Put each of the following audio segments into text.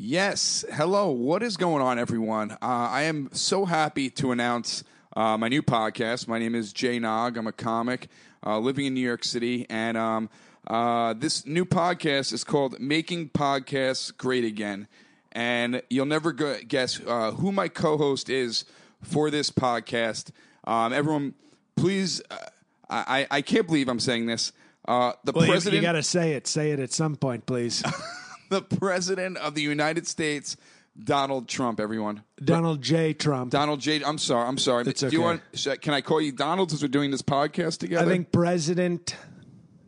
Yes. Hello. What is going on, everyone? Uh, I am so happy to announce uh, my new podcast. My name is Jay Nog. I'm a comic uh, living in New York City. And um, uh, this new podcast is called Making Podcasts Great Again. And you'll never go- guess uh, who my co host is for this podcast. Um, everyone, please, uh, I-, I can't believe I'm saying this. Uh, the Well, president. you, got to say it. Say it at some point, please. the president of the United States, Donald Trump. Everyone, Donald J. Trump. Donald J. I'm sorry. I'm sorry. It's Do you want? should- Can I call you Donald since we're doing this podcast together? I think President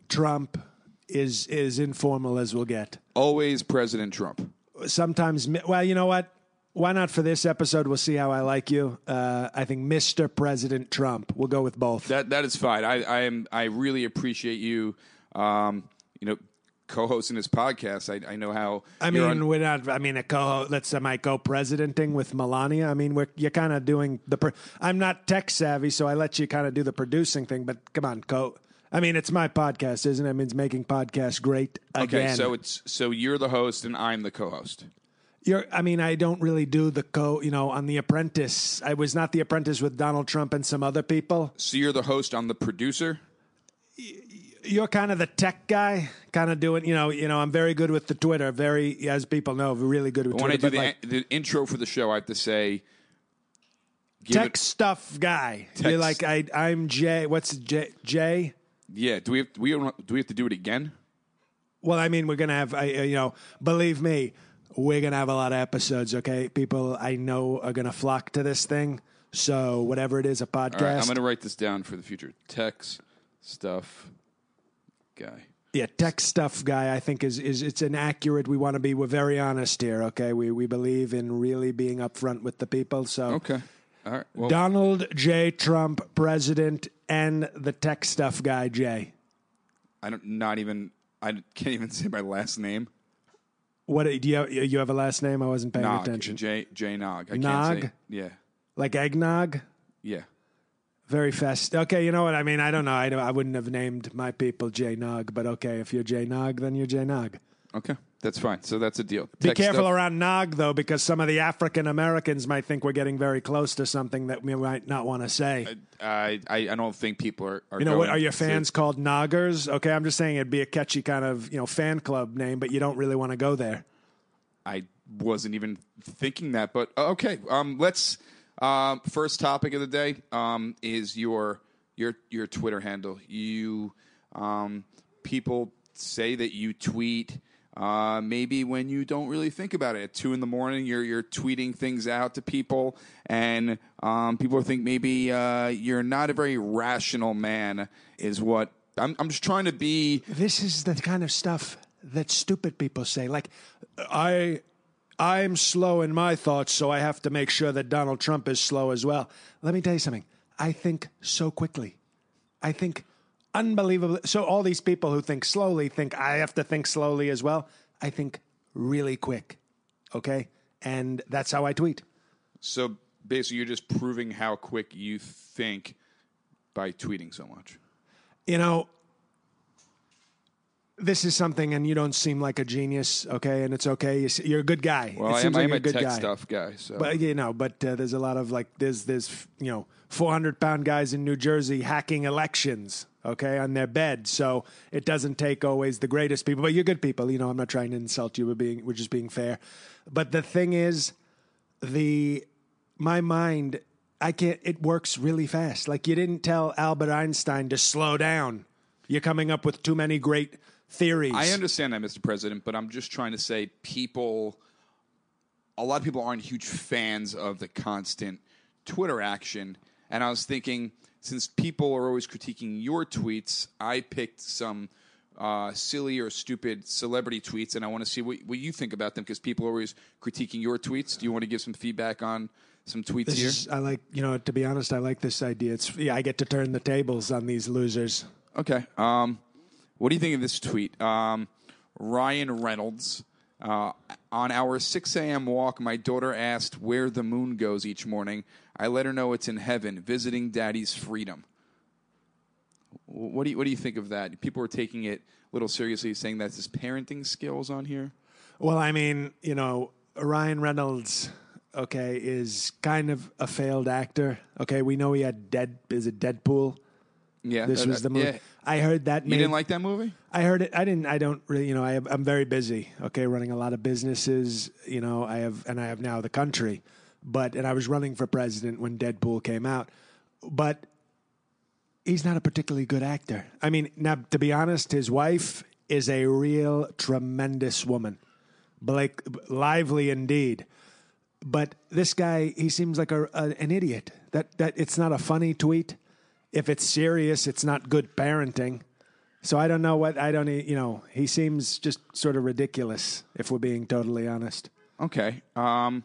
Trump is is informal as we'll get. always President Trump. Sometimes, well, you know what? Why not for this episode? We'll see how I like you. Uh, I think Mr. President Trump. We'll go with both. That that is fine. I I am. I really appreciate you. Um, you know, co-hosting this podcast. I I know how. I mean, on- we're not. I mean, a co. Let's am I co-presidenting with Melania? I mean, we're you're kind of doing the. Pro- I'm not tech savvy, so I let you kind of do the producing thing. But come on, co. I mean, it's my podcast, isn't it? It means making podcasts great again. okay, so it's so you're the host and I'm the co-host. You're, I mean, I don't really do the co. You know, on The Apprentice, I was not The Apprentice with Donald Trump and some other people. So you're the host. I'm the producer. You're kind of the tech guy, kind of doing. You know, you know, I'm very good with the Twitter. Very, as people know, really good with When I do the, like, the intro for the show, I have to say. tech it- stuff guy. Tech You're like, I, I'm Jay. What's Jay? Jay? Yeah. Do we have we don't- do we have to do it again? Well, I mean, we're gonna have, I, you know, believe me, we're gonna have a lot of episodes. Okay, people I know are gonna flock to this thing. So whatever it is, a podcast. Right, I'm going to write this down for the future. Tex stuff guy. Yeah, tech stuff guy. I think is is it's inaccurate. We want to be. We're very honest here. Okay, we we believe in really being upfront with the people. So Okay. All right. Well, Donald J. Trump, president, and the tech stuff guy, Jay. I don't not even I can't even say my last name. What do you have, you have a last name? I wasn't paying Nog. attention. J J Nog. I Nog? can't say. Yeah. Like eggnog. Yeah. Very fast. Okay, you know what I mean. I don't know. I I wouldn't have named my people J Nog, but okay, if you're J Nog, then you're J Nog. Okay. That's fine. So that's a deal. Be Tex careful stuff- around Nog though, because some of the African Americans might think we're getting very close to something that we might not want to say. I, I I don't think people are. are You know, what are your to- fans called Noggers? Okay, I'm just saying it'd be a catchy kind of you know fan club name, but you don't really want to go there. I wasn't even thinking that, but uh, okay. Um, let's. Um, first topic of the day um, is your your your Twitter handle. You um, people say that you tweet. Uh, maybe when you don't really think about it, at two in the morning, you're you're tweeting things out to people, and um, people think maybe uh, you're not a very rational man. Is what I'm. I'm just trying to be. This is the kind of stuff that stupid people say. Like, I, I'm slow in my thoughts, so I have to make sure that Donald Trump is slow as well. Let me tell you something. I think so quickly. I think unbelievably. So all these people who think slowly think I have to think slowly as well. I think really quick. Okay, and that's how I tweet. So basically, you're just proving how quick you think by tweeting so much. you know, this is something, and you don't seem like a genius, okay? And it's okay. You're a good guy. Well, it I am, seems I like am a good tech guy. stuff guy. So But you know, but uh, there's a lot of like there's there's you know 400 pound guys in New Jersey hacking elections, okay, on their bed. So it doesn't take always the greatest people, but you're good people. You know, I'm not trying to insult you. We're being we're just being fair. But the thing is, the my mind I can't. It works really fast. Like you didn't tell Albert Einstein to slow down. You're coming up with too many great theories. I understand that, Mr. President, but I'm just trying to say people. A lot of people aren't huge fans of the constant Twitter action, and I was thinking, since people are always critiquing your tweets, I picked some uh, silly or stupid celebrity tweets, and I want to see what, what you think about them because people are always critiquing your tweets. Do you want to give some feedback on some tweets This here? is, I like, you know, to be honest, I like this idea. It's yeah, I get to turn the tables on these losers. Okay. Um, what do you think of this tweet? Um, Ryan Reynolds. Uh, on our 6 a.m. walk, my daughter asked where the moon goes each morning. I let her know it's in heaven, visiting daddy's freedom. What do you, what do you think of that? People are taking it a little seriously, saying that's his parenting skills on here. Well, I mean, you know, Ryan Reynolds, okay, is kind of a failed actor. Okay, we know he had Dead. Is it Deadpool? Yeah, This that- was the movie. yeah. I heard that. You made, didn't like that movie? I heard it. I didn't. I don't really. You know, I have, I'm very busy. Okay, running a lot of businesses. You know, I have, and I have now the country. But and I was running for president when Deadpool came out. But he's not a particularly good actor. I mean, now to be honest, his wife is a real tremendous woman, Blake, lively indeed. But this guy, he seems like a, a an idiot. That that it's not a funny tweet. If it's serious, it's not good parenting. So I don't know what I don't. You know, he seems just sort of ridiculous. If we're being totally honest. Okay. Um,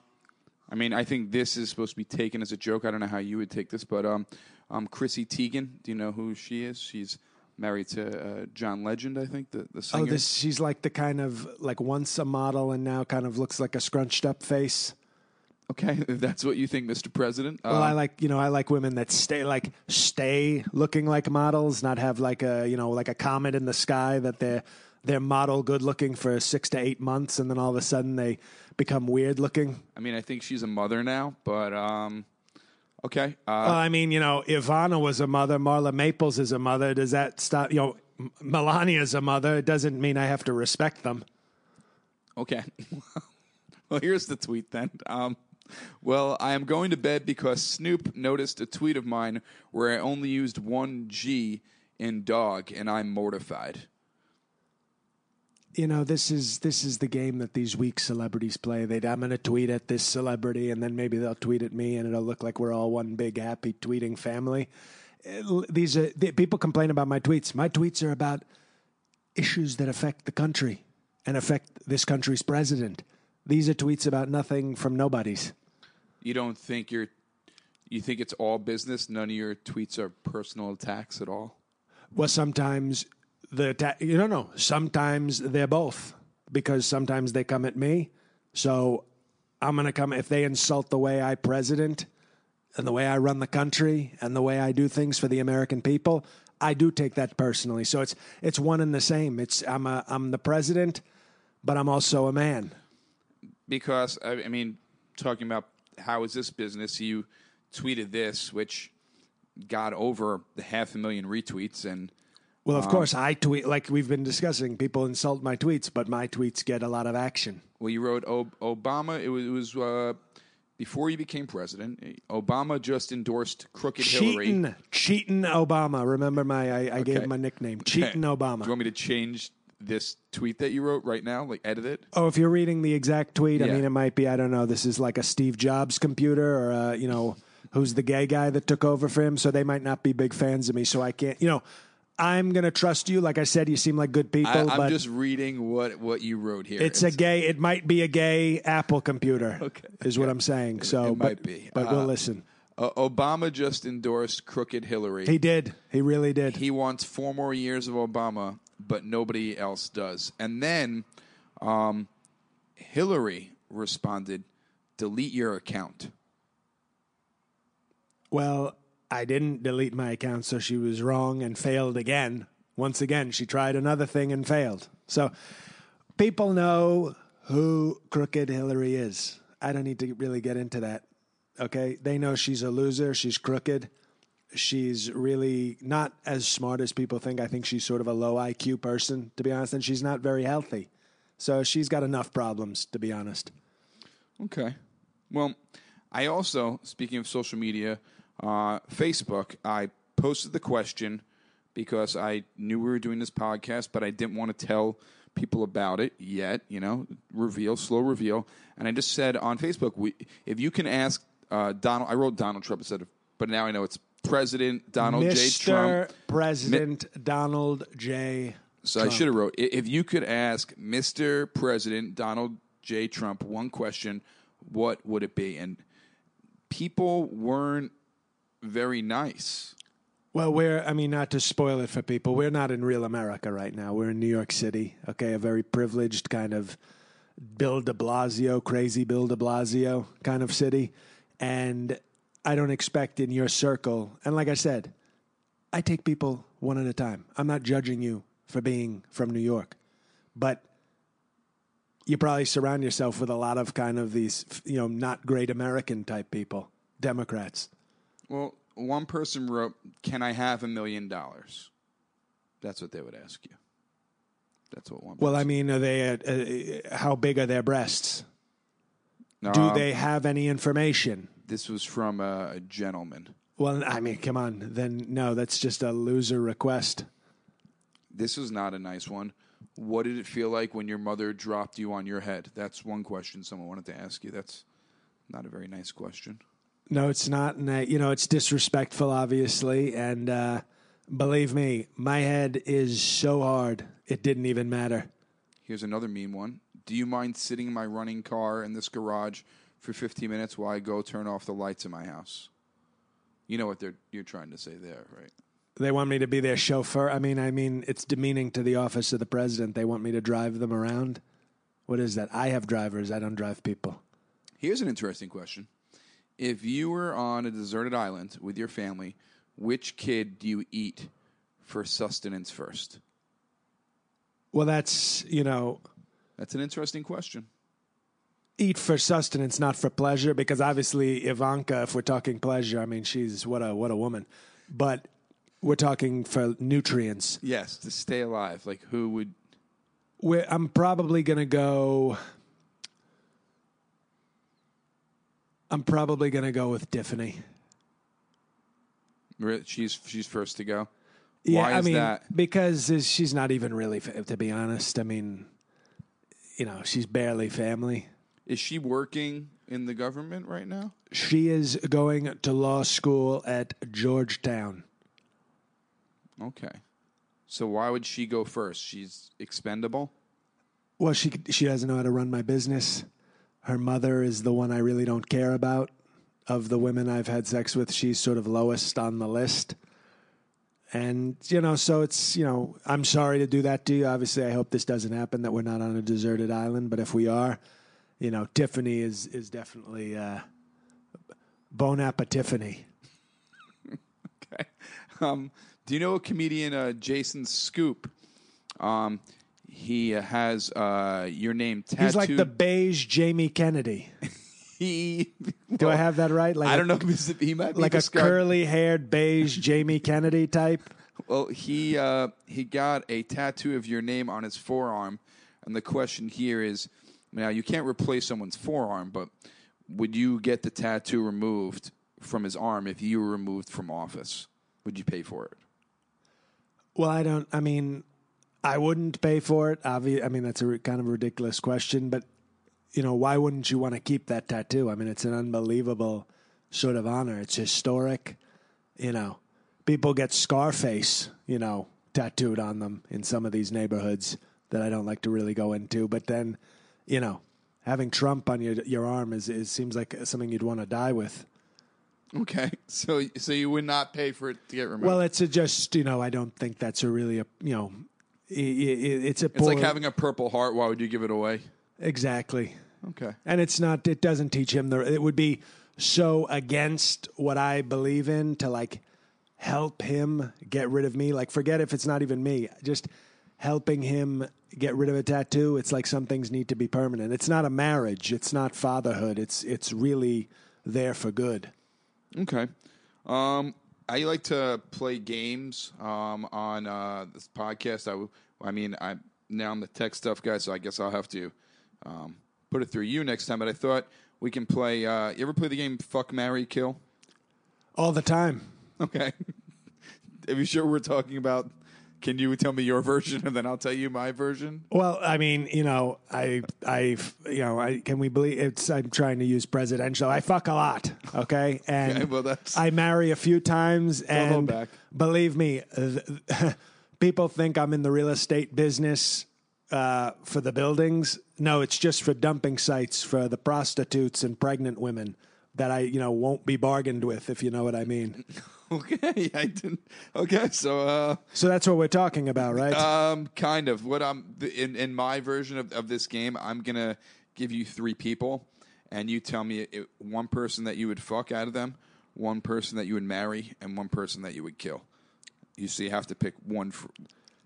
I mean, I think this is supposed to be taken as a joke. I don't know how you would take this, but um, um, Chrissy Teigen, do you know who she is? She's married to uh, John Legend, I think, the, the singer. Oh, this she's like the kind of like once a model and now kind of looks like a scrunched up face. Okay, if that's what you think, Mr. President. Well, I Um, like you know I like women that stay like stay looking like models, not have like a you know like a comet in the sky that they're they're model good looking for six to eight months and then all of a sudden they become weird looking. I mean, I think she's a mother now, but um, okay. Uh, Well, I mean, you know, Ivana was a mother, Marla Maples is a mother. Does that stop? You know, M- Melania's a mother. It doesn't mean I have to respect them. Okay. well, here's the tweet then. Um, well, I am going to bed because Snoop noticed a tweet of mine where I only used one G in dog, and I'm mortified. you know this is this is the game that these weak celebrities play. They I'm going to tweet at this celebrity, and then maybe they'll tweet at me, and it'll look like we're all one big happy tweeting family. These are the, people complain about my tweets. My tweets are about issues that affect the country and affect this country's president. These are tweets about nothing from nobodies. You don't think you're, you think it's all business? None of your tweets are personal attacks at all? Well, sometimes the atta- you don't know. Sometimes they're both because sometimes they come at me. So I'm going to come if they insult the way I president and the way I run the country and the way I do things for the American people. I do take that personally. So it's it's one and the same. It's I'm a I'm the president, but I'm also a man. Because I, I mean, talking about how is this business? You tweeted this, which got over the half a million retweets, and Well, of course, I tweet like we've been discussing. People insult my tweets, but my tweets get a lot of action. well, you wrote Obama. It was, it was uh, before you became president. Obama just endorsed crooked Hillary. Cheating, cheating Obama. Remember my? I, I gave Okay. him a nickname. Okay. Cheating Obama. Do you want me to change this tweet that you wrote right now? Like edit it? oh, if you're reading the exact tweet, I mean, it might be. I don't know. This is like a Steve Jobs computer, or uh, you know, who's the gay guy that took over for him. So they might not be big fans of me. So I can't. You know, I'm gonna trust you. Like I said, you seem like good people, I, I'm but just reading what what you wrote here. it's a gay. It might be a gay Apple computer. Okay. is what I'm saying. So, it but, might be. but Uh, we'll listen. uh, Obama just endorsed crooked Hillary. He did. He really did. he wants four more years of Obama, but nobody else does. And then um, Hillary responded, "Delete your account." Well, I didn't delete my account, so she was wrong and failed again. Once again, she tried another thing and failed. So people know who Crooked Hillary is. I don't need to really get into that. Okay? They know she's a loser, she's crooked. She's really not as smart as people think. I think she's sort of a low IQ person, to be honest, and she's not very healthy. So she's got enough problems, to be honest. Okay. Well, I also, speaking of social media, uh, Facebook, I posted the question because I knew we were doing this podcast, but I didn't want to tell people about it yet. You know, reveal, slow reveal. And I just said on Facebook, we, if you can ask uh, Donald, I wrote Donald Trump instead of, but now I know it's President Donald J. Mr. Trump. President Donald J. So I should have wrote if you could ask Mr. President Donald J. Trump one question, what would it be? And people weren't very nice. Well, we're, I mean, not to spoil it for people, we're not in real America right now. We're in New York City, okay? A very privileged kind of Bill de Blasio, crazy Bill de Blasio kind of city. And I don't expect in your circle, and like I said, I take people one at a time. I'm not judging you for being from New York, but you probably surround yourself with a lot of kind of these, you know, not great American type people, Democrats. Well, one person wrote, "Can I have a million dollars?" That's what they would ask you. That's what one. Well, I mean, are they? Uh, uh, how big are their breasts? Do Um, they have any information? This was from a, a gentleman. Well, I mean, come on. Then no, that's just a loser request. This was not a nice one. What did it feel like when your mother dropped you on your head? That's one question someone wanted to ask you. That's not a very nice question. No, it's not. And I, you know, it's disrespectful, obviously. And uh, believe me, my head is so hard it didn't even matter. Here's another mean one. Do you mind sitting in my running car in this garage for 15 minutes while I go turn off the lights in my house? You know what they're you're trying to say there, right? They want me to be their chauffeur. I mean, I mean, it's demeaning to the office of the president. They want me to drive them around. What is that? I have drivers. I don't drive people. Here's an interesting question. If you were on a deserted island with your family, which kid do you eat for sustenance first? Well, that's you know, That's an interesting question. eat for sustenance, not for pleasure, because obviously Ivanka, if we're talking pleasure, I mean she's what a what a woman. But we're talking for nutrients. Yes, to stay alive. Like who would We're, I'm probably gonna go. I'm probably gonna go with Tiffany. she's she's first to go? Yeah, Why I is mean, that? because she's not even really, to be honest. I mean, you know, she's barely family. Is she working in the government right now? She is going to law school at Georgetown. Okay. So why would she go first? She's expendable? Well, she she doesn't know how to run my business. Her mother is the one I really don't care about. Of the women I've had sex with, she's sort of lowest on the list. And you know, so it's you know, I'm sorry to do that to you. Obviously, I hope this doesn't happen. That we're not on a deserted island. But if we are, you know, Tiffany is is definitely uh, bon appetit. Okay. Um, do you know a comedian, uh, Jason Scoop? Um, he uh, has uh, your name tattooed. He's like the beige Jamie Kennedy. he. Do I have that right? Like I don't know. if He might be like a described- curly haired beige Jamie Kennedy type. Well, he uh, he got a tattoo of your name on his forearm, and the question here is: now you can't replace someone's forearm, but would you get the tattoo removed from his arm if you were removed from office? Would you pay for it? Well, I don't. I mean, I wouldn't pay for it. Obvi- I mean, that's a kind of ridiculous question, but you know, why wouldn't you want to keep that tattoo? I mean, it's an unbelievable sort of honor. It's historic. You know, people get Scarface, you know, tattooed on them in some of these neighborhoods that I don't like to really go into. But then, you know, having Trump on your your arm is, is seems like something you'd want to die with. Okay, so so you would not pay for it to get removed. Well, it's a just you know, I don't think that's a really a you know, i i it's a it's like having a Purple Heart. Why would you give it away? exactly. Okay. and it's not it doesn't teach him the it would be so against what i believe in to like help him get rid of me like forget if it's not even me just helping him get rid of a tattoo it's like some things need to be permanent it's not a marriage it's not fatherhood it's it's really there for good Okay. Um, I like to play games um, on uh, this podcast. I, w- I mean, I now I'm the tech stuff guy, so I guess I'll have to um, put it through you next time. But I thought we can play. Uh, you ever play the game Fuck Marry Kill? all the time Okay. Are you sure we're talking about? Can you tell me your version, and then I'll tell you my version? Well, I mean, you know, I, I, you know, I can we believe it's? I'm trying to use presidential. I fuck a lot, okay, and Okay, well, that's- I marry a few times, and hold back. believe me, th- people think I'm in the real estate business uh, for the buildings. No, it's just for dumping sites for the prostitutes and pregnant women that I, you know, won't be bargained with, if you know what I mean. Okay, I didn't. Okay, so uh, So that's what we're talking about, right? um, kind of what I'm in in my version of, of this game. I'm gonna give you three people, and you tell me it, one person that you would fuck out of them, one person that you would marry, and one person that you would kill. You see, you have to pick one for,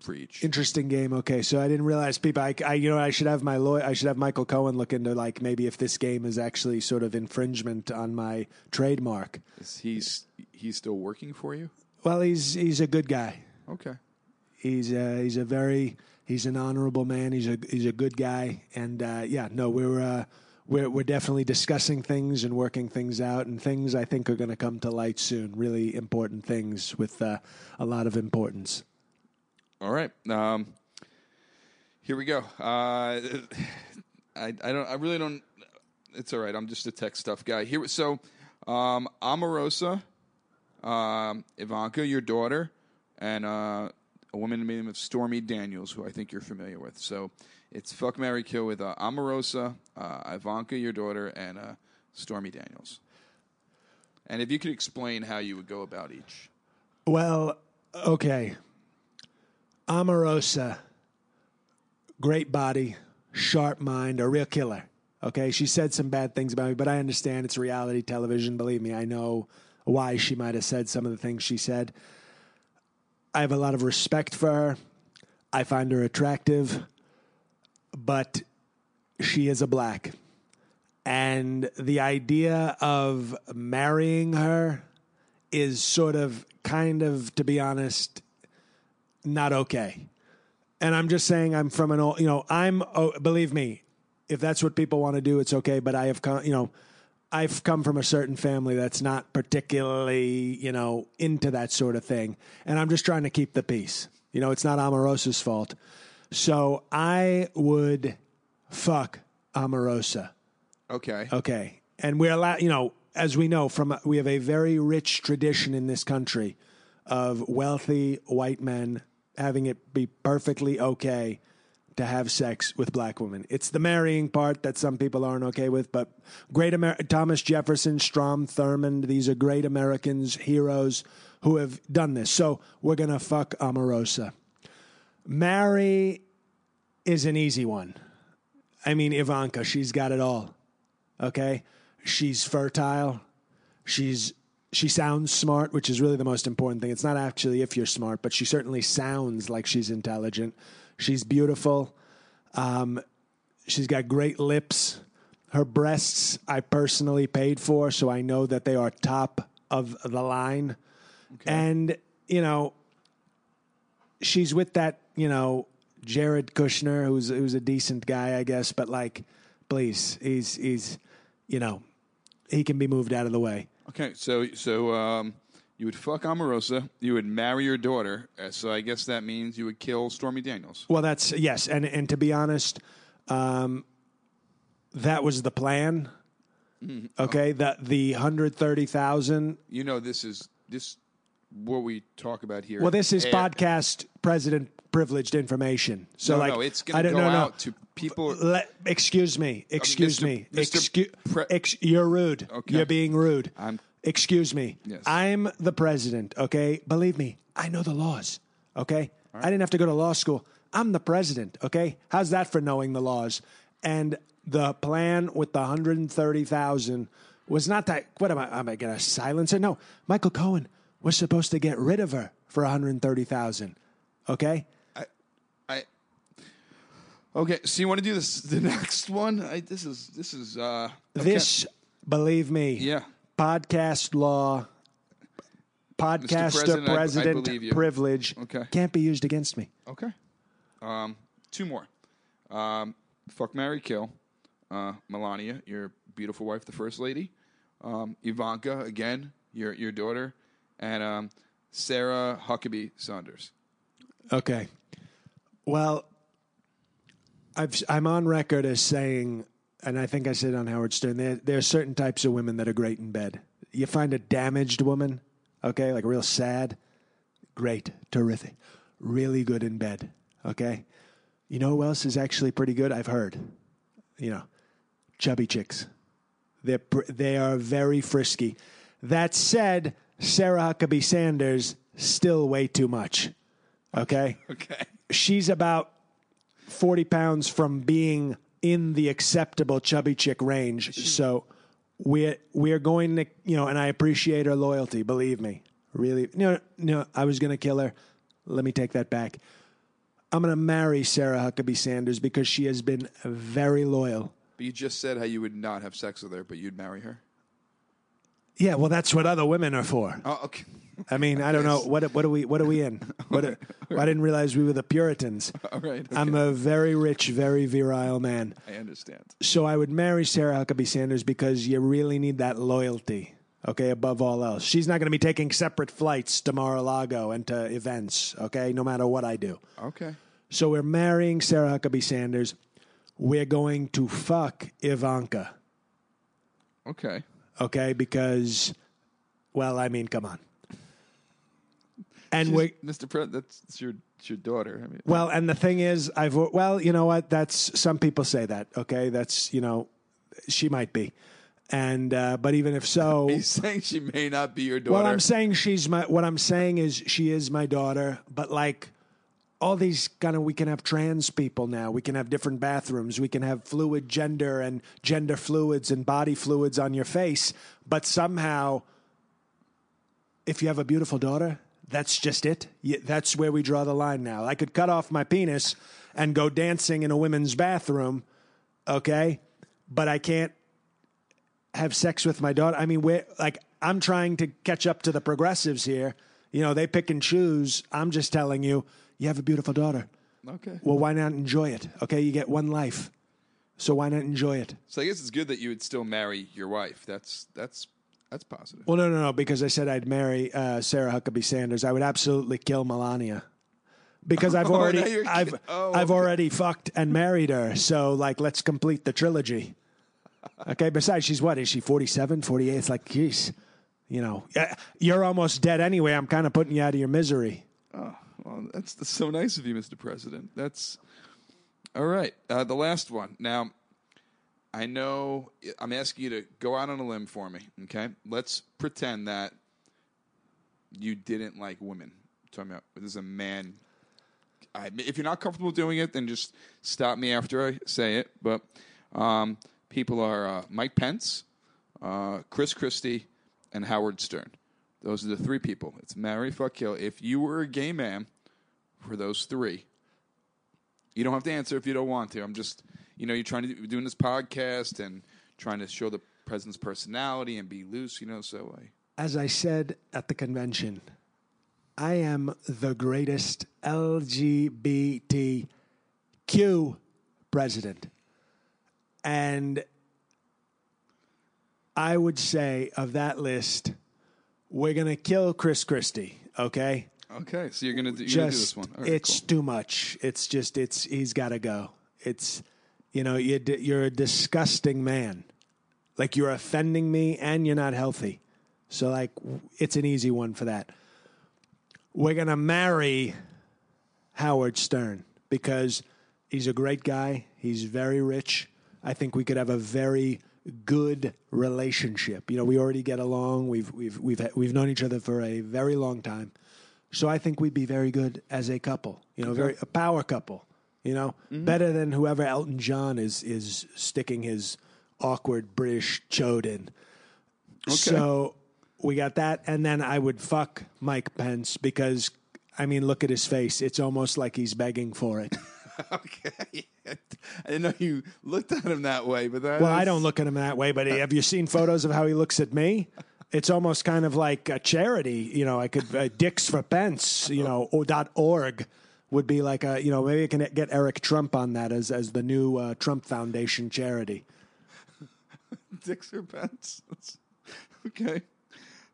for each. Interesting game. Okay, so I didn't realize people. I, I, you know, I should have my lawyer. I should have Michael Cohen look into like maybe if this game is actually sort of infringement on my trademark. Is he's he's still working for you. Well, he's he's a good guy. Okay. He's uh, he's a very he's an honorable man. He's a he's a good guy, and uh, yeah, no, we're uh, we're we're definitely discussing things and working things out, and things I think are going to come to light soon. Really important things with uh, a lot of importance. All right. Um, here we go. Uh, I I don't. I really don't. It's all right. I'm just a tech stuff guy. Here. So, um, Omarosa, um, Ivanka, your daughter, and uh, a woman named of Stormy Daniels, who I think you're familiar with. So, it's fuck Mary kill with uh, Omarosa, uh, Ivanka, your daughter, and uh, Stormy Daniels. And if you could explain how you would go about each. Well, okay. Omarosa, great body, sharp mind, a real killer. Okay, she said some bad things about me, but I understand it's reality television. Believe me, I know why she might have said some of the things she said. I have a lot of respect for her. I find her attractive, but she is a black. And the idea of marrying her is sort of, kind of, to be honest, not okay. And I'm just saying, I'm from an old, you know, I'm, oh, believe me, if that's what people want to do, it's okay. But I have come, you know, I've come from a certain family that's not particularly, you know, into that sort of thing. And I'm just trying to keep the peace. You know, it's not Omarosa's fault. So I would fuck Amorosa. Okay. Okay. And we're allowed, you know, as we know from, we have a very rich tradition in this country of wealthy white men having it be perfectly okay to have sex with black women. It's the marrying part that some people aren't okay with, but great Amer- Thomas Jefferson, Strom Thurmond, these are great Americans, heroes who have done this. So we're going to fuck Omarosa. Marry is an easy one. I mean, Ivanka, she's got it all. Okay? She's fertile. She's she sounds smart, which is really the most important thing. It's not actually if you're smart, but she certainly sounds like she's intelligent. She's beautiful. Um, she's got great lips. Her breasts I personally paid for, so I know that they are top of the line. And, you know, she's with that, you know, Jared Kushner, who's who's a decent guy, I guess, but like, please, he's he's, you know, he can be moved out of the way. Okay, so so um, you would fuck Omarosa, you would marry your daughter. uh, So I guess that means you would kill Stormy Daniels. Well, that's yes, and and to be honest, um, that was the plan. Okay, that the hundred thirty thousand. You know, this is this what we talk about here. Well, this is air- podcast president privileged information. So No, like, no, it's I going to don't go know. out to people. Let, excuse me. Excuse Mr. me. Mr. Excuse. Pre- ex, you're rude. Okay. You're being rude. I'm- excuse me. Yes. I'm the president. Okay. Believe me, I know the laws. Okay. I didn't have to go to law school. I'm the president. Okay. How's that for knowing the laws? And the plan with the hundred and thirty thousand was not that. What am I? Am I going to silence it? No. Michael Cohen was supposed to get rid of her for one hundred thirty thousand. Okay. I I okay. So you want to do this? The next one? I, this is this is uh, okay. This, believe me, Yeah. podcast law, podcaster President, I- I president, believe you. privilege Okay. can't be used against me. Okay. Um, two more. Um, fuck Mary Kill. Uh, Melania, your beautiful wife, the first lady. Um, Ivanka, again, your your daughter, and um, Sarah Huckabee Sanders. Okay. Well, I've, I'm on record as saying, and I think I said on Howard Stern, there, there are certain types of women that are great in bed. You find a damaged woman, okay, like real sad, great, terrific. really good in bed. Okay, you know who else is actually pretty good? I've heard. You know, chubby chicks. They're they are very frisky. That said, Sarah Huckabee Sanders still way too much. Okay, Okay. she's about forty pounds from being in the acceptable chubby chick range. So we're we're going to you know, and I appreciate her loyalty. Believe me, really. No, no, I was going to kill her. Let me take that back. I'm going to marry Sarah Huckabee Sanders because she has been very loyal. But you just said how you would not have sex with her, but you'd marry her. Yeah, well, that's what other women are for. Oh, okay. I mean, I don't know what what are we what are we in? What are, I didn't realize we were the Puritans. All right. Okay. I'm a very rich, very virile man. I understand. So I would marry Sarah Huckabee Sanders because you really need that loyalty. Okay, above all else, she's not going to be taking separate flights to Mar-a-Lago and to events. Okay, no matter what I do. Okay. So we're marrying Sarah Huckabee Sanders. We're going to fuck Ivanka. Okay. Okay, because, well, I mean, come on. And we Mr. President, that's your it's your daughter. I mean, Well, and the thing is, I've well, you know what? That's some people say that. Okay, that's you know, she might be, and uh, but even if so, he's saying she may not be your daughter. well, I'm saying she's my. What I'm saying is she is my daughter, but like all these kind of we can have trans people now. We can have different bathrooms. We can have fluid gender and gender fluids and body fluids on your face, but somehow, if you have a beautiful daughter. That's just it. That's where we draw the line now. I could cut off my penis and go dancing in a women's bathroom, okay? But I can't have sex with my daughter. I mean, we're like I'm trying to catch up to the progressives here. You know, they pick and choose. I'm just telling you, you have a beautiful daughter. okay. Well, why not enjoy it? Okay, you get one life. So why not enjoy it? So I guess it's good that you would still marry your wife. That's that's that's positive. Well, no, no, no, because I said I'd marry uh, Sarah Huckabee Sanders. I would absolutely kill Melania. Because I've Oh, already, you're I've, kid- oh, I've okay. already fucked and married her. So, like, let's complete the trilogy. Okay. Besides, she's what? Is she 47, 48? It's like, geez, you know, uh, you're almost dead anyway. I'm kind of putting you out of your misery. Well, that's, that's so nice of you, Mr. President. That's all right. Uh, the last one. Now, I know I'm asking you to go out on a limb for me. Okay, let's pretend that you didn't like women. talking about this is a man. I, if you're not comfortable doing it, then just stop me after I say it. But um, people are uh, Mike Pence, uh, Chris Christie, and Howard Stern. Those are the three people. It's marry, fuck, kill. If you were a gay man for those three, you don't have to answer if you don't want to. I'm just, you know, you're trying to doing this podcast and trying to show the president's personality and be loose, you know. So I, As I said at the convention, I am the greatest LGBTQ president. And I would say of that list, we're going to kill Chris Christie, okay? okay, so you're gonna do, you're gonna do this just one. Right, it's cool. too much. It's just it's he's got to go. It's you know you're you're a disgusting man. Like you're offending me and you're not healthy. So like it's an easy one for that. We're gonna marry Howard Stern because he's a great guy. He's very rich. I think we could have a very good relationship. You know, we already get along. We've we've we've we've known each other for a very long time. So I think we'd be very good as a couple. You know, very a power couple. You know, mm-hmm. better than whoever Elton John is is sticking his awkward British chode in. So we got that, and then I would fuck Mike Pence because I mean, look at his face. It's almost like he's begging for it. okay. I didn't know you looked at him that way, but that Well, I don't look at him that way, but have you seen photos of how he looks at me? It's almost kind of like a charity. You know, I could uh, Dicks for Pence. You know, or dot org would be like a. You know, maybe I can get Eric Trump on that as as the new uh, Trump Foundation charity. Dicks for Pence. That's- okay.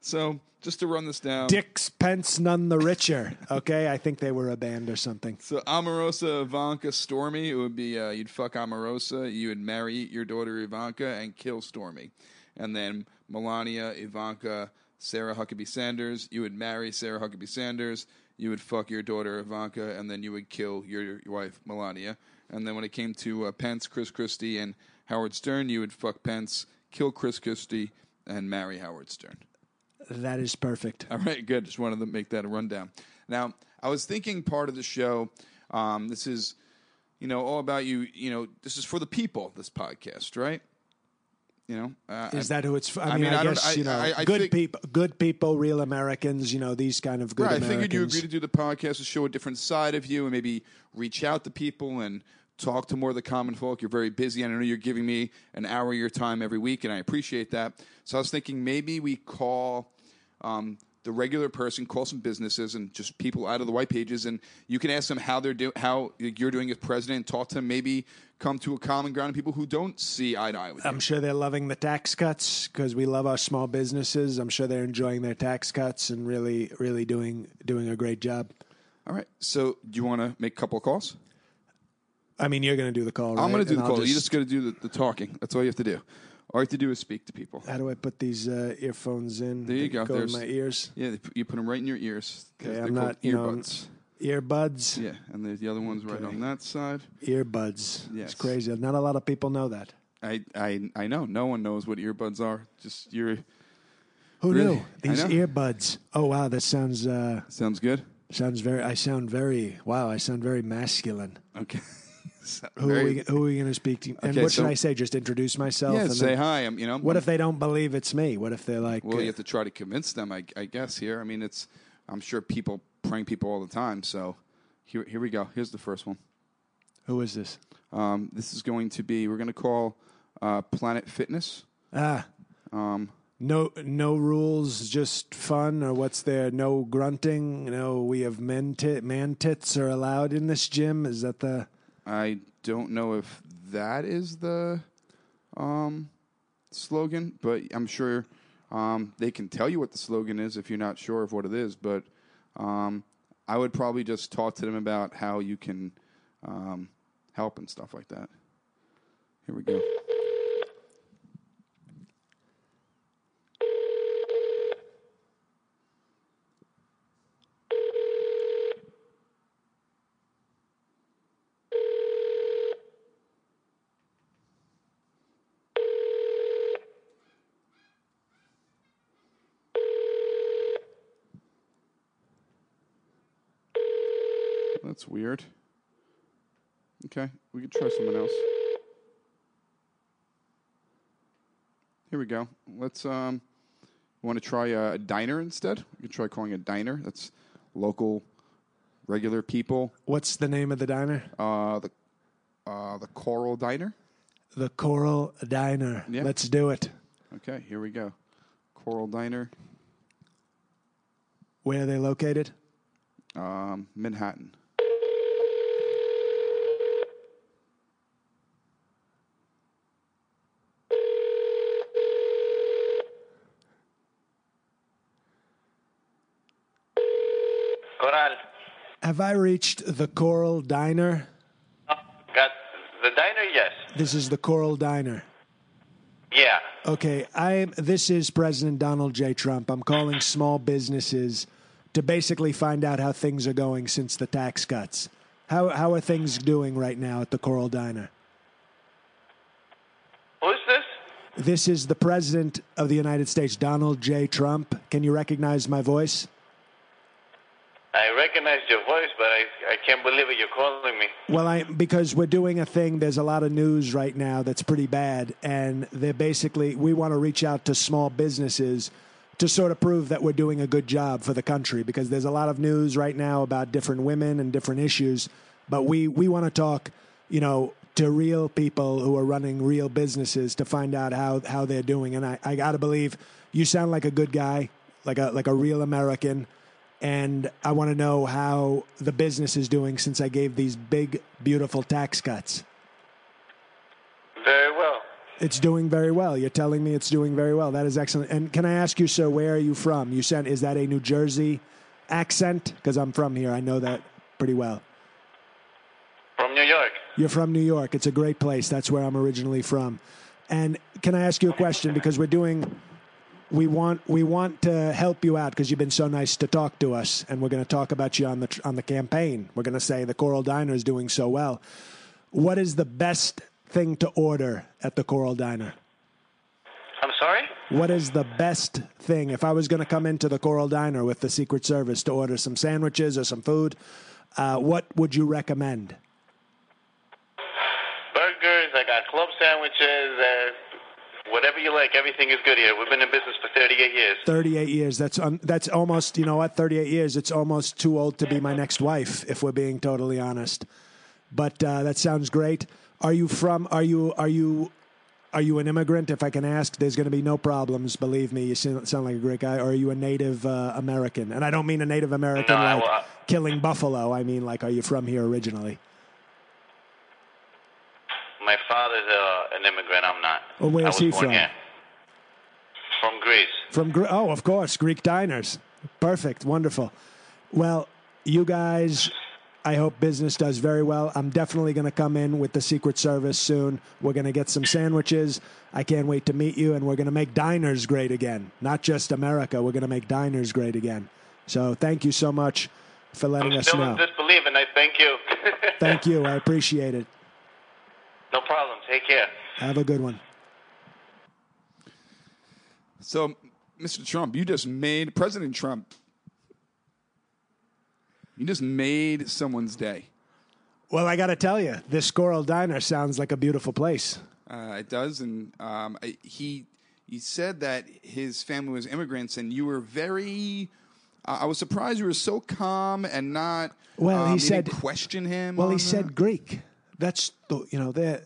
So just to run this down. Dicks Pence, none the richer. Okay, I think they were a band or something. So Omarosa, Ivanka, Stormy. It would be uh, you'd fuck Omarosa, you would marry your daughter Ivanka, and kill Stormy, and then Melania, Ivanka, Sarah Huckabee Sanders. You would marry Sarah Huckabee Sanders. you would fuck your daughter Ivanka, and then you would kill your, your wife Melania. And then when it came to uh, Pence, Chris Christie, and Howard Stern, you would fuck Pence, kill Chris Christie, and marry Howard Stern. That is perfect. All right, good. Just wanted to make that a rundown. Now, I was thinking part of the show. Um, this is, you know, all about you. You know, this is for the people. This podcast, right? You know, uh, Is that who it's? For? I, I mean, I, I guess I- you know, I- I good think- people, good people, real Americans. You know, these kind of good right, I Americans. figured you agree to do the podcast to show a different side of you and maybe reach out to people and talk to more of the common folk. You're very busy, and I know you're giving me an hour of your time every week, and I appreciate that. So I was thinking maybe we call um, the regular person, call some businesses and just people out of the white pages, and you can ask them how they're doing, how you're doing as president. Talk to them, maybe come to a common ground of people who don't see eye to eye with. I'm sure they're loving the tax cuts because we love our small businesses. I'm sure they're enjoying their tax cuts and really, really doing doing a great job. All right. So do you want to make a couple of calls? I mean, you're going to do the call. Right? I'm going to do And the I'll call. you just got to do the, the talking. That's all you have to do. All you have to do is speak to people. How do I put these uh, earphones in? There you They go. Go in There's- my ears. Yeah, they put, you put them right in your ears. Okay, I'm not, you know, earbuds. Earbuds. yeah, and the, the other one's right on that side. Earbuds. Yes. It's crazy. Not a lot of people know that. I, I I know. No one knows what earbuds are. Just your Who Really? knew these earbuds? Oh wow, that sounds uh, sounds good. sounds very. I sound very. Wow, I sound very masculine. Okay. So Who very- are we? Who are we going to speak to? And Okay, what should I say? Just introduce myself. Yeah, and say then- hi. I'm, you know. What if they don't believe it's me? What if they're like? Well, uh, you have to try to convince them. I, I guess here. I mean, it's. I'm sure people prank people all the time. So here here we go. Here's the first one. who is this? Um, this is going to be. We're going to call uh, Planet Fitness. Ah, Um, no, no rules, just fun, or what's there? No grunting. No, we have men tit, man tits are allowed in this gym. Is that the? I don't know if that is the um, slogan, but I'm sure um, they can tell you what the slogan is if you're not sure of what it is. But um, I would probably just talk to them about how you can um, help and stuff like that. Here we go. That's weird. Okay, we could try someone else. Here we go. Let's um want to try a, diner instead? We could try calling a diner. That's local regular people. What's the name of the diner? Uh the uh the Coral Diner. The Coral Diner. Yeah. Let's do it. Okay, here we go. Coral Diner, Where are they located? um, Manhattan. Coral. Have I reached the Coral Diner? Got the diner? Yes. This is the Coral Diner. Yeah. Okay, I this is President Donald J. Trump. I'm calling small businesses to basically find out how things are going since the tax cuts. How how are things doing right now at the Coral Diner? Who's this? This is the President of the United States, Donald J. Trump. Can you recognize my voice? I recognize your voice, but I, I can't believe it. You're calling me. Well, I because we're doing a thing. There's a lot of news right now that's pretty bad, and they're basically we want to reach out to small businesses to sort of prove that we're doing a good job for the country because there's a lot of news right now about different women and different issues, but we we want to talk, you know, to real people who are running real businesses to find out how how they're doing. And I I got to believe you sound like a good guy, like a like a real American and I want to know how the business is doing since I gave these big, beautiful tax cuts. Very well. It's doing very well. You're telling me it's doing very well. That is excellent. And can I ask you, sir, where are you from? You said, is that a New Jersey accent? Because I'm from here. I know that pretty well. From New York. You're from New York. It's a great place. That's where I'm originally from. And can I ask you a question? Because we're doing we want we want to help you out because you've been so nice to talk to us, and we're going to talk about you on the on the campaign. We're going to say the Coral Diner is doing so well. What is the best thing to order at the Coral Diner? I'm sorry? What is the best thing if I was going to come into the Coral Diner with the Secret Service to order some sandwiches or some food? Uh, what would you recommend? Burgers, I got club sandwiches, whatever you like. Everything is good here. We've been in business for 38 years. 38 years. That's un, that's almost, you know what? 38 years. It's almost too old to be my next wife if we're being totally honest. But uh, that sounds great. Are you from are you are you are you an immigrant if I can ask? There's going to be no problems, believe me. You sound like a great guy. Or are you a Native uh, American? And I don't mean a Native American No, I- like killing buffalo. I mean like are you from here originally? My father's uh, an immigrant. I'm not. Well, where's I was he from? Here. From Greece. From Gre- oh, of course, Greek diners. Perfect, wonderful. Well, you guys, I hope business does very well. I'm definitely going to come in with the Secret Service soon. We're going to get some sandwiches. I can't wait to meet you, and we're going to make diners great again. Not just America. We're going to make diners great again. So thank you so much for letting I'm us still know. in disbelief, and I thank you. Thank you. I appreciate it. No problem. Take care. Have a good one. So, Mr. Trump, you just made President Trump. You just made someone's day. Well, I got to tell you, this Coral Diner sounds like a beautiful place. Uh, it does, and um, I, he he said that his family was immigrants, and you were very. Uh, I was surprised you were so calm and not. Well, um, he said- question him. Well, he that. said Greek. That's the you know that.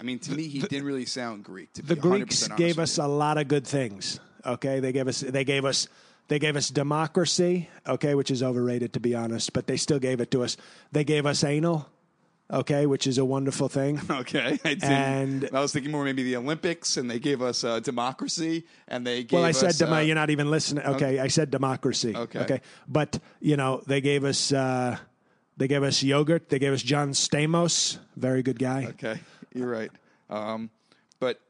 I mean, to me, he didn't really sound Greek. To the be 100% Greeks gave us a lot of good things. Okay, they gave us they gave us they gave us democracy. Okay, which is overrated to be honest, but they still gave it to us. They gave us anal. Okay, which is a wonderful thing. Okay, I, And- I was thinking more maybe the Olympics, and they gave us uh, democracy, and they gave Well, I said us, demo- uh, you're not even listening. Okay, I said democracy. Okay. okay, but you know they gave us uh, they gave us yogurt. They gave us John Stamos, very good guy. Okay, you're right. Um, but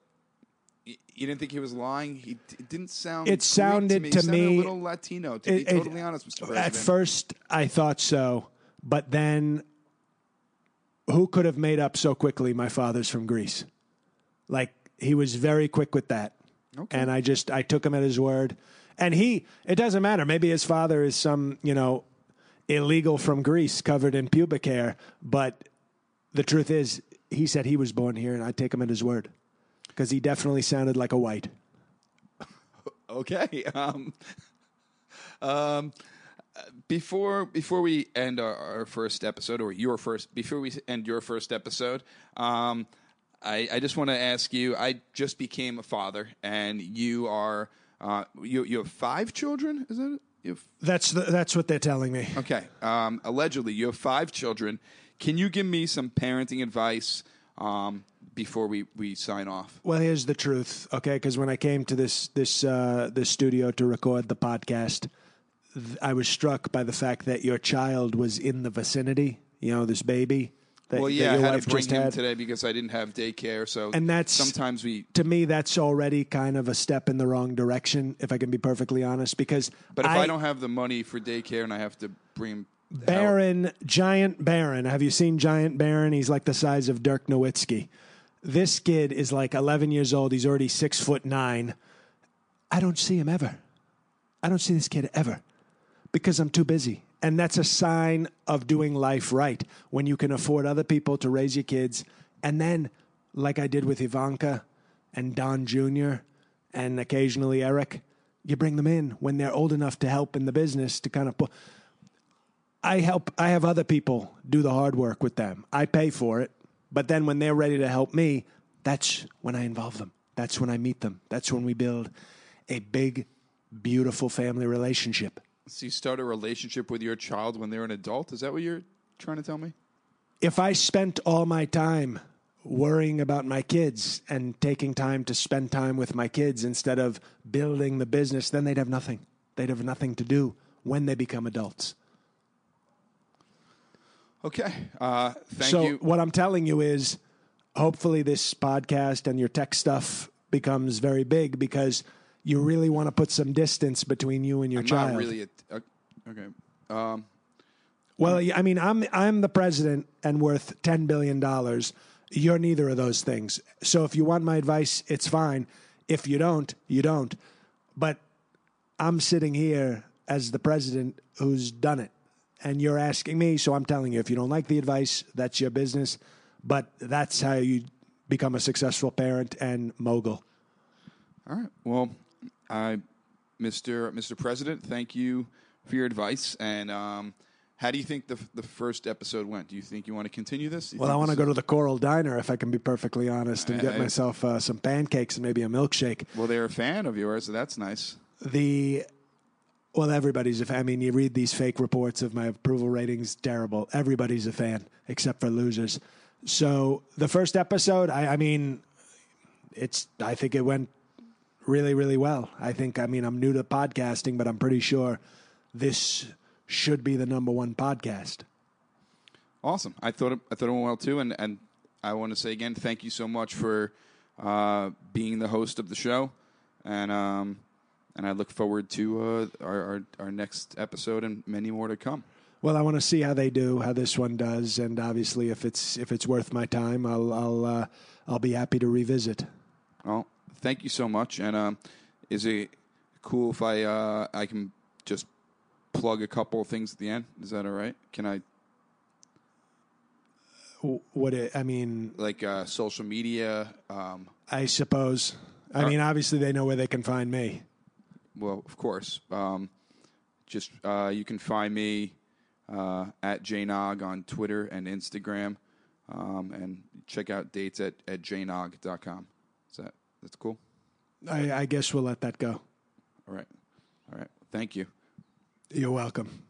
y- you didn't think he was lying. He d- it didn't sound. It Greek sounded to me. to sounded me- a little Latino. To It- be it- totally honest, Mr. President. At first, I thought so, but then who could have made up so quickly? My father's from Greece. Like he was very quick with that, Okay. and I just I took him at his word. And he, it doesn't matter. Maybe his father is some you know illegal from Greece, covered in pubic hair, but the truth is, he said he was born here, and I take him at his word because he definitely sounded like a white. Okay. Um, um, before before we end our, our first episode, or your first, before we end your first episode, um, I, I just want to ask you. I just became a father, and you are uh, you you have five children. Is that it? You have, That's the, that's what they're telling me. okay. Um, allegedly, you have five children. Can you give me some parenting advice um, before we, we sign off? Well, here's the truth, okay? Because when I came to this this uh, this studio to record the podcast, th- I was struck by the fact that your child was in the vicinity. You know, this baby. That, Well, yeah, I had to bring him had. today because I didn't have daycare. So And that's- sometimes we To me, that's already kind of a step in the wrong direction, if I can be perfectly honest. Because But if I, don't have the money for daycare and I have to bring him Barron, giant Barron. Have you seen Giant Barron? He's like the size of Dirk Nowitzki. This kid is like 11 years old. He's already six foot nine. I don't see him ever. I don't see this kid ever because I'm too busy. And that's a sign of doing life right when you can afford other people to raise your kids. And then, like I did with Ivanka and Don Jr. and occasionally Eric, you bring them in when they're old enough to help in the business to kind of put. I help. I have other people do the hard work with them. I pay for it, but then when they're ready to help me, that's when I involve them. That's when I meet them. That's when we build a big, beautiful family relationship. So you start a relationship with your child when they're an adult? Is that what you're trying to tell me? If I spent all my time worrying about my kids and taking time to spend time with my kids instead of building the business, then they'd have nothing. They'd have nothing to do when they become adults. Okay. Uh, thank so you. what I'm telling you is, hopefully, this podcast and your tech stuff becomes very big because you really want to put some distance between you and your I'm child. not really. A, okay. Um, Well, I mean, I'm I'm the president and worth ten billion dollars. You're neither of those things. So if you want my advice, it's fine. If you don't, you don't. But I'm sitting here as the president who's done it, and you're asking me. So I'm telling you, if you don't like the advice, that's your business. But that's how you become a successful parent and mogul. All right. Well, I, Mr. Mr. President, thank you for your advice. And um, how do you think the the first episode went? Do you think you want to continue this? You Well, I want to go to the Coral Diner if I can be perfectly honest and get I- myself uh, some pancakes and maybe a milkshake. Well, they're a fan of yours, so that's nice. the well everybody's a fan i mean you read these fake reports of my approval ratings terrible everybody's a fan except for losers so the first episode i, I mean it's i think it went really really well i think i mean i'm new to podcasting but i'm pretty sure this should be the number one podcast Awesome. I thought it, I thought it went well too, and and I want to say again, thank you so much for uh, being the host of the show, and um, and I look forward to uh, our, our our next episode and many more to come. well i want to see how they do how this one does and obviously if it's if it's worth my time i'll i'll uh, i'll be happy to revisit Well, thank you so much. And um, is it cool if I uh, I can just plug a couple of things at the end? Is that all right? Can I what it, i mean like uh, social media? Um, I suppose. I mean, obviously they know where they can find me. well, of course. Um, just uh, you can find me uh, at jnog on Twitter and Instagram, um, and check out dates at at jnog.com. That's cool? I, I guess we'll let that go. All right, all right. Thank you. You're welcome.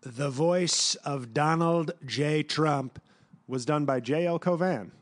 The voice of Donald J. Trump was done by J.L. Cauvin.